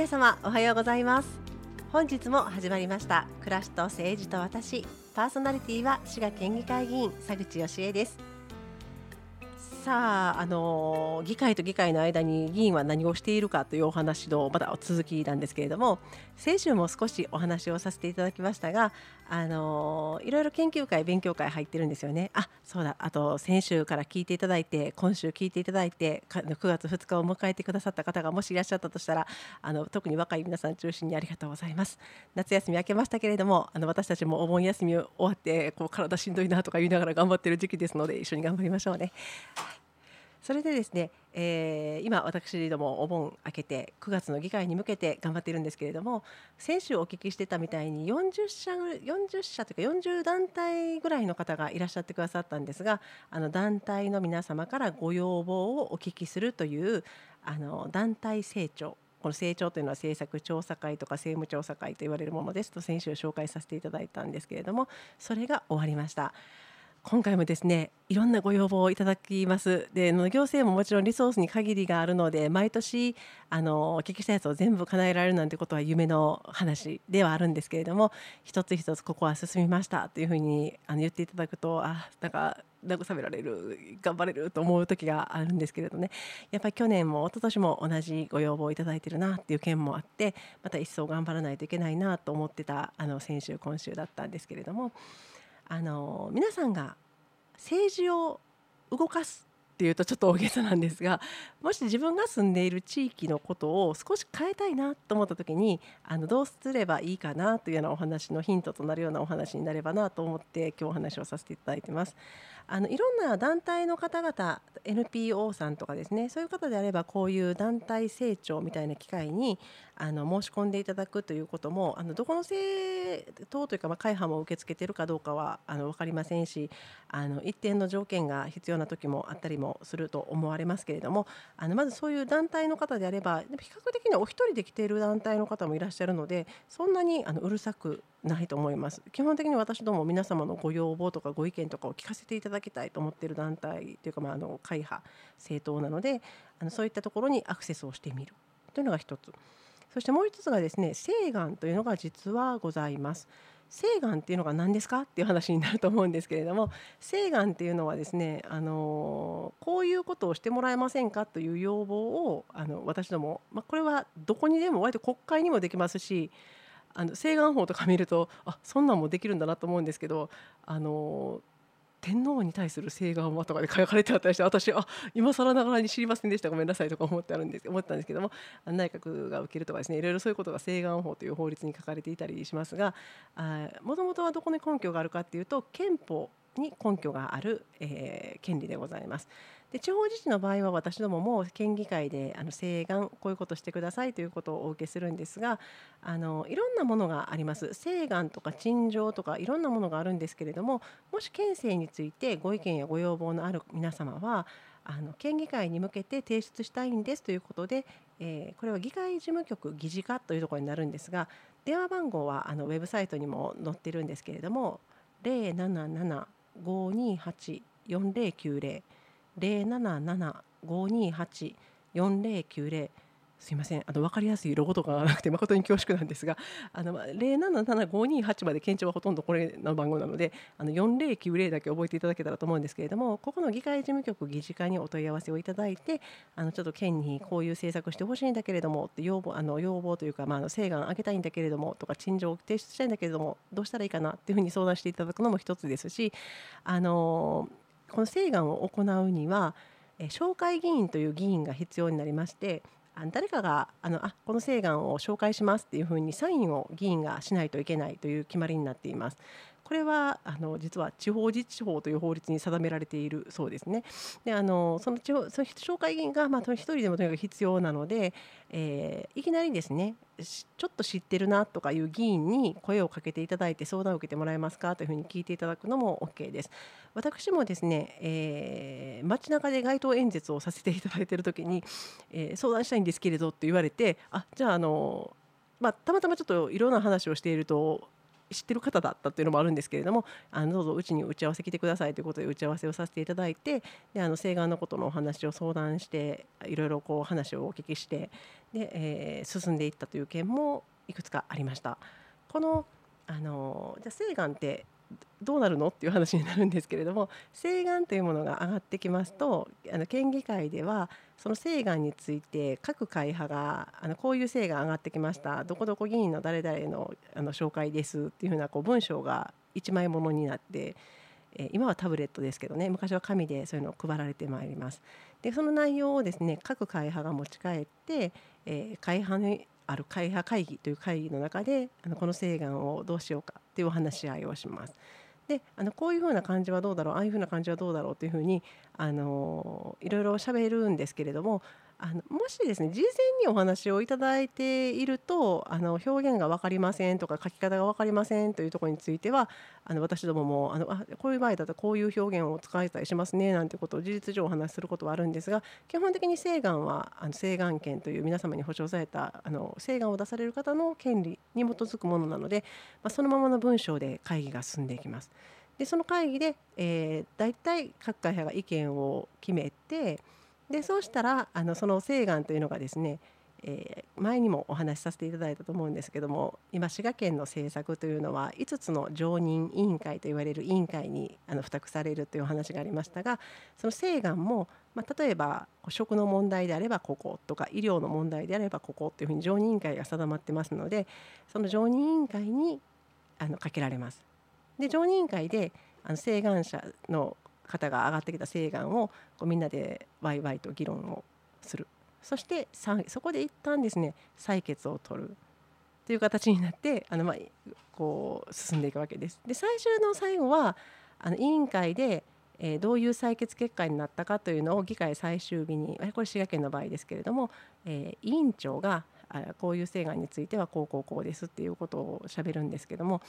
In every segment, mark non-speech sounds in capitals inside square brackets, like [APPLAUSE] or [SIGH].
皆様おはようございます。本日も始まりました暮らしと政治と私。パーソナリティは滋賀県議会議員佐口義恵です。さあ、あの議会と議会の間に議員は何をしているかというお話のまだ続きなんですけれども先週も少しお話をさせていただきましたが、あのいろいろ研究会勉強会入ってるんですよね。あそうだ。あと先週から聞いていただいて今週聞いていただいて9月2日を迎えてくださった方がもしいらっしゃったとしたらあの特に若い皆さん中心にありがとうございます。夏休み明けましたけれどもあの私たちもお盆休み終わってこう体しんどいなとか言いながら頑張ってる時期ですので一緒に頑張りましょうね。それでですね、えー、今私どもお盆明けて9月の議会に向けて頑張っているんですけれども先週お聞きしてたみたいに40社 ,40 社というか40団体ぐらいの方がいらっしゃってくださったんですがあの団体の皆様からご要望をお聞きするというあの団体成長この成長というのは政策調査会とか政務調査会と言われるものですと先週紹介させていただいたんですけれどもそれが終わりました。今回もですねいろんなご要望をいただきますで行政ももちろんリソースに限りがあるので毎年あのお聞きしたやつを全部叶えられるなんてことは夢の話ではあるんですけれども一つ一つここは進みましたというふうにあの言っていただくとあなんか慰められる頑張れると思う時があるんですけれどねやっぱり去年も一昨年も同じご要望をいただいてるなっていう件もあってまた一層頑張らないといけないなと思ってたあの先週今週だったんですけれども。あの皆さんが政治を動かすっていうとちょっと大げさなんですが [LAUGHS] もし自分が住んでいる地域のことを少し変えたいなと思った時にあのどうすればいいかなというようなお話のヒントとなるようなお話になればなと思って今日お話をさせていただいてます。あのいろんな団体の方々 NPO さんとかですねそういう方であればこういう団体成長みたいな機会にあの申し込んでいただくということもあのどこの政党というか、まあ、会派も受け付けてるかどうかはあの分かりませんしあの一定の条件が必要な時もあったりもすると思われますけれどもあのまずそういう団体の方であれば比較的にお一人で来ている団体の方もいらっしゃるのでそんなにあのうるさくないと思います基本的に私ども皆様のご要望とかご意見とかを聞かせていただきたいと思っている団体というか、まあ、あの会派政党なのであのそういったところにアクセスをしてみるというのが一つ。そしてもう一つがですね請願というのが実はございます。請願っていうのが何ですかっていう話になると思うんですけれども請願っていうのはですねあのこういうことをしてもらえませんかという要望をあの私ども、まあ、これはどこにでも割と国会にもできますしあの請願法とか見るとあそんなんもできるんだなと思うんですけどあの天皇に対する請願はとかで書かれてあったりして私あ今更ながらに知りませんでしたごめんなさいとか思ってあるんです思ったんですけども内閣が受けるとかですねいろいろそういうことが請願法という法律に書かれていたりしますがもともとはどこに根拠があるかっていうと憲法に根拠がある、えー、権利でございます。で地方自治の場合は私どもも県議会であの請願こういうことしてくださいということをお受けするんですがあのいろんなものがあります請願とか陳情とかいろんなものがあるんですけれどももし県政についてご意見やご要望のある皆様はあの県議会に向けて提出したいんですということで、えー、これは議会事務局議事課というところになるんですが電話番号はあのウェブサイトにも載ってるんですけれども077 077-528-4090 077-528-4090すいません。あの分かりやすいロゴとかがなくて誠に恐縮なんですがあの077528まで県庁はほとんどこれの番号なのであの4090だけ覚えていただけたらと思うんですけれどもここの議会事務局議事課にお問い合わせをいただいてあのちょっと県にこういう政策してほしいんだけれどもって要望あの要望というか、まあ、あの請願あげたいんだけれどもとか陳情を提出したいんだけれどもどうしたらいいかなっていうふうに相談していただくのも一つですしあのこの請願を行うには、え紹介議員という議員が必要になりまして誰かがあのあこの請願を紹介しますっていうふうにサインを議員がしないといけないという決まりになっています。これはあの実は地方自治法という法律に定められているそうですね。であのその地方その紹介議員が、まあ、一人でもとにかく必要なので、えー、いきなりですねちょっと知ってるなとかいう議員に声をかけていただいて相談を受けてもらえますかというふうに聞いていただくのも OK です。私もですね、えー、街中で街頭演説をさせていただいている時に、えー、相談したいんですけれどって言われてあじゃああの、まあ、たまたまちょっといろんな話をしていると知ってる方だったというのもあるんですけれどもあのどうぞうちに打ち合わせ来てくださいということで打ち合わせをさせていただいてであの請願のことのお話を相談していろいろこう話をお聞きしてで、えー、進んでいったという件もいくつかありました。このあのじゃ請願ってどうなるの？っていう話になるんですけれども請願というものが上がってきますとあの県議会ではその請願について各会派があのこういう請願上がってきましたどこどこ議員の誰々のあの紹介ですっていうふうなこう文章が一枚ものになってえ今はタブレットですけどね昔は紙でそういうのを配られてまいります。でその内容をですね各会派が持ち帰って、えー、会派にある会派会議という会議の中であのこの請願をどうしようかっていうお話し合いをします。であのこういうふうな感じはどうだろうああいうふうな感じはどうだろうというふうにあのいろいろ喋るんですけれどもあのもしですね事前にお話をいただいているとあの表現が分かりませんとか書き方が分かりませんというところについてはあの私どももあのあこういう場合だとこういう表現を使えたりしますねなんてことを事実上お話しすることはあるんですが基本的に請願はあの請願権という皆様に保障されたあの請願を出される方の権利に基づくものなので、まあ、そのままの文章で会議が進んでいきます。でその会議で、えー、大体各会派が意見を決めてでそうしたらあのその請願というのがですね、えー、前にもお話しさせていただいたと思うんですけども今滋賀県の政策というのは5つの常任委員会といわれる委員会にあの付託されるというお話がありましたがその請願も、まあ、例えば食の問題であればこことか医療の問題であればここというふうに常任委員会が定まってますのでその常任委員会にあのかけられます。で常任委員会であの請願者の方が上がってきた請願をこうみんなでワイワイと議論をするそしてそこで一旦ですね採決を取るという形になってあの、まあ、こう進んでいくわけです。で最終の最後はあの委員会でえー、どういう採決結果になったかというのを議会最終日にこれ滋賀県の場合ですけれども、えー、委員長があこういう請願についてはこうこうこうですっていうことをしゃべるんですけども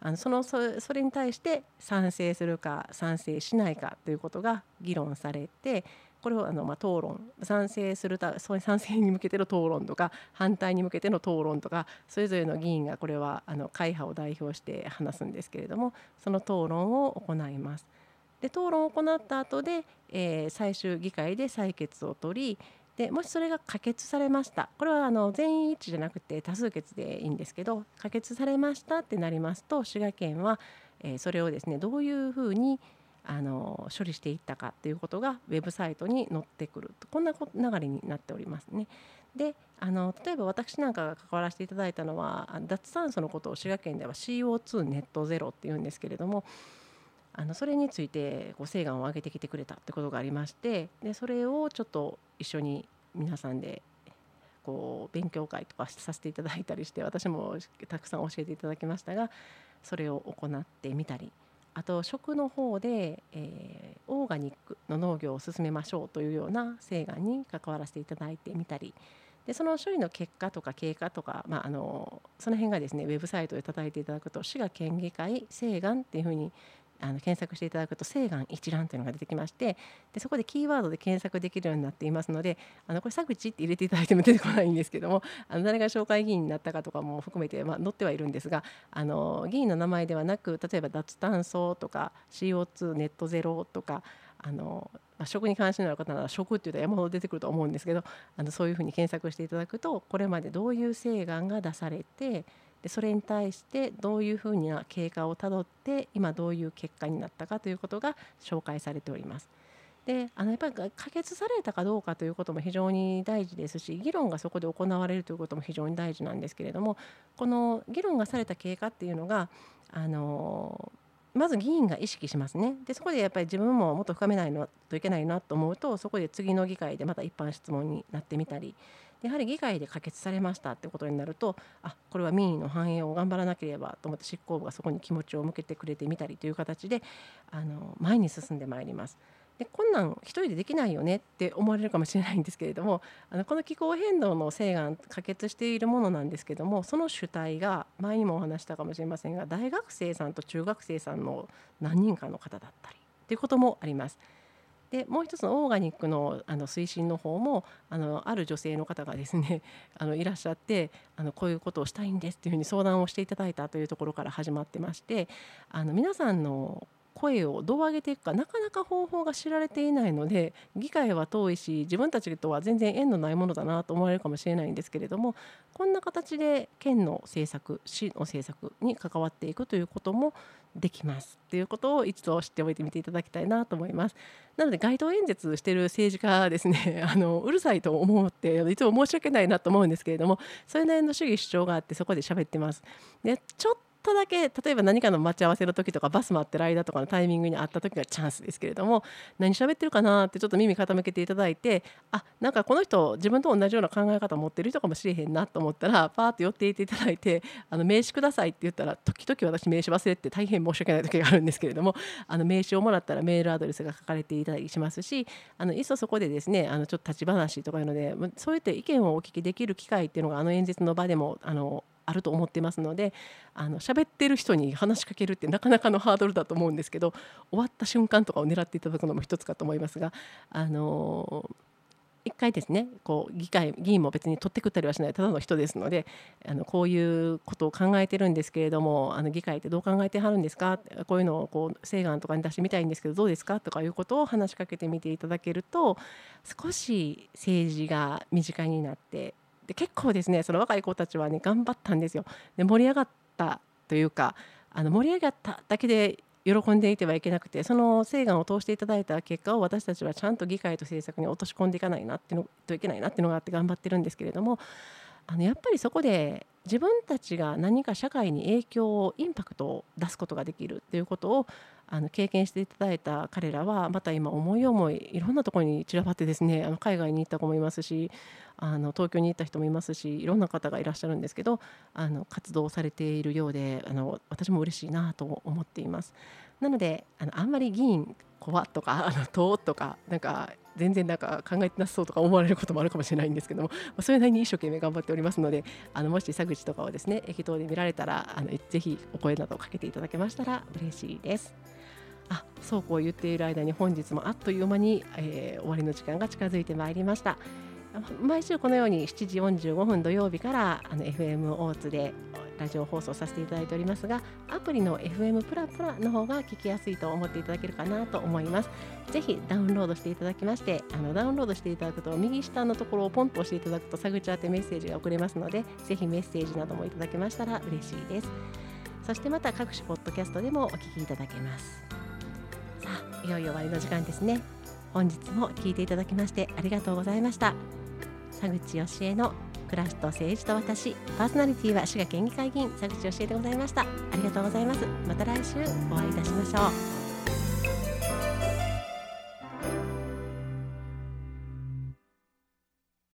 あのそのそれに対して賛成するか賛成しないかということが議論されてこれをあのまあ討論賛成するたそ賛成に向けての討論とか反対に向けての討論とかそれぞれの議員がこれはあの会派を代表して話すんですけれどもその討論を行います。で討論を行った後で、えー、最終議会で採決を取りでもしそれが可決されましたこれはあの全員一致じゃなくて多数決でいいんですけど可決されましたってなりますと滋賀県は、えそれをですねどういうふうにあの処理していったかっていうことがウェブサイトに載ってくるとこんな流れになっておりますね。であの例えば私なんかが関わらせていただいたのは脱炭素のことを滋賀県では CO2 ネットゼロっていうんですけれどもあのそれについてこう請願を上げてきてくれたってことがありましてでそれをちょっと一緒に皆さんでこう勉強会とかさせていただいたりして私もたくさん教えていただきましたがそれを行ってみたりあと食の方で、えー、オーガニックの農業を進めましょうというような請願に関わらせていただいてみたりでその処理の結果とか経過とか、まあ、あのその辺がですねウェブサイトで叩いていただくと滋賀県議会請願っていうふうにあの検索していただくと請願一覧というのが出てきましてでそこでキーワードで検索できるようになっていますのであのこれ佐口って入れていただいても出てこないんですけどもあの誰が紹介議員になったかとかも含めて、まあ、載ってはいるんですがあの議員の名前ではなく例えば脱炭素とか CO2 ネットゼロとかあのまあ、食に関心のある方なら食っていうと山ほど出てくると思うんですけどあのそういうふうに検索していただくとこれまでどういう請願が出されてでそれに対してどういうふうな経過をたどって今どういう結果になったかということが紹介されております。であのやっぱり可決されたかどうかということも非常に大事ですし議論がそこで行われるということも非常に大事なんですけれどもこの議論がされた経過っていうのがあのまず議員が意識しますねでそこでやっぱり自分ももっと深めないといけないなと思うとそこで次の議会でまた一般質問になってみたりやはり議会で可決されましたってことになるとあこれは民意の反映を頑張らなければと思って執行部がそこに気持ちを向けてくれてみたりという形であの前に進んでまいります。でこんなん一人でできないよねって思われるかもしれないんですけれどもあのこの気候変動の請願可決しているものなんですけどもその主体が前にもお話したかもしれませんが大学生さんと中学生さんの何人かの方だったりということもあります。でもう一つのオーガニックのあの推進の方もあのある女性の方がですね [LAUGHS] あのいらっしゃってあのこういうことをしたいんですっていうふうに相談をしていただいたというところから始まってましてあの皆さんの声をどう上げていくかなかなか方法が知られていないので議会は遠いし自分たちとは全然縁のないものだなと思われるかもしれないんですけれどもこんな形で県の政策市の政策に関わっていくということもできますということを一度知っておいてみていただきたいなと思います。なので街頭演説してる政治家ですね [LAUGHS] あのうるさいと思っていつも申し訳ないなと思うんですけれどもそれなりの主義主張があってそこで喋ってます。でちょっとだけ例えば何かの待ち合わせの時とかバス待ってる間とかのタイミングにあった時がチャンスですけれども何喋ってるかなってちょっと耳傾けていただいてあなんかこの人自分と同じような考え方を持ってる人かもしれへんなと思ったらパーッと寄っていていただいてあの名刺くださいって言ったら時々私名刺忘れて大変申し訳ない時があるんですけれどもあの名刺をもらったらメールアドレスが書かれていたりしますしあのいっそそこでですねあのちょっと立ち話とかいうのでそういった意見をお聞きできる機会っていうのがあの演説の場でもあのあると思ってますのであの喋ってる人に話しかけるってなかなかのハードルだと思うんですけど終わった瞬間とかを狙っていただくのも一つかと思いますがあの一回ですねこう議会議員も別に取ってくったりはしないただの人ですのであのこういうことを考えてるんですけれどもあの議会ってどう考えてはるんですか？こういうのをこう請願とかに出してみたいんですけどどうですか？とかいうことを話しかけてみていただけると少し政治が身近になってで結構ですねその若い子たちはね頑張ったんですよ。で盛り上がったというかあの盛り上がっただけで喜んでいてはいけなくてその請願を通していただいた結果を私たちはちゃんと議会と政策に落とし込んでいかないなってのといけないなっていうのがあって頑張ってるんですけれどもあのやっぱりそこで自分たちが何か社会に影響をインパクトを出すことができるっていうことをあの経験していただいた彼らはまた今思い思いいろんなところに散らばってですねあの海外に行った子もいますしあの東京に行った人もいますしいろんな方がいらっしゃるんですけどあの活動されているようであの私も嬉しいなと思っています。なのであのあんまり議員怖とかあの党とかなんか全然なんか考えてなさそうとか思われることもあるかもしれないんですけども、まあ、それなりに一生懸命頑張っておりますのであのもし佐口とかをですね駅頭で見られたらあのぜひお声などをかけていただけましたら嬉しいです。あそうこう言っている間に本日もあっという間に、えー、終わりの時間が近づいてまいりました。毎週このように7時45分土曜日からあの FM 大津でラジオ放送させていただいておりますがアプリの FM プラプラの方が聞きやすいと思っていただけるかなと思います。ぜひダウンロードしていただきましてあのダウンロードしていただくと右下のところをポンと押していただくと佐口宛てメッセージが送れますのでぜひメッセージなどもいただけましたら嬉しいです。そしてまた各種ポッドキャストでもお聞きいただけます。いよいよ終わりの時間ですね。本日も聞いていただきましてありがとうございました。佐口義恵の暮らしと政治と私パーソナリティは滋賀県議会議員佐口義恵でございました。ありがとうございます。また来週お会いいたしましょう。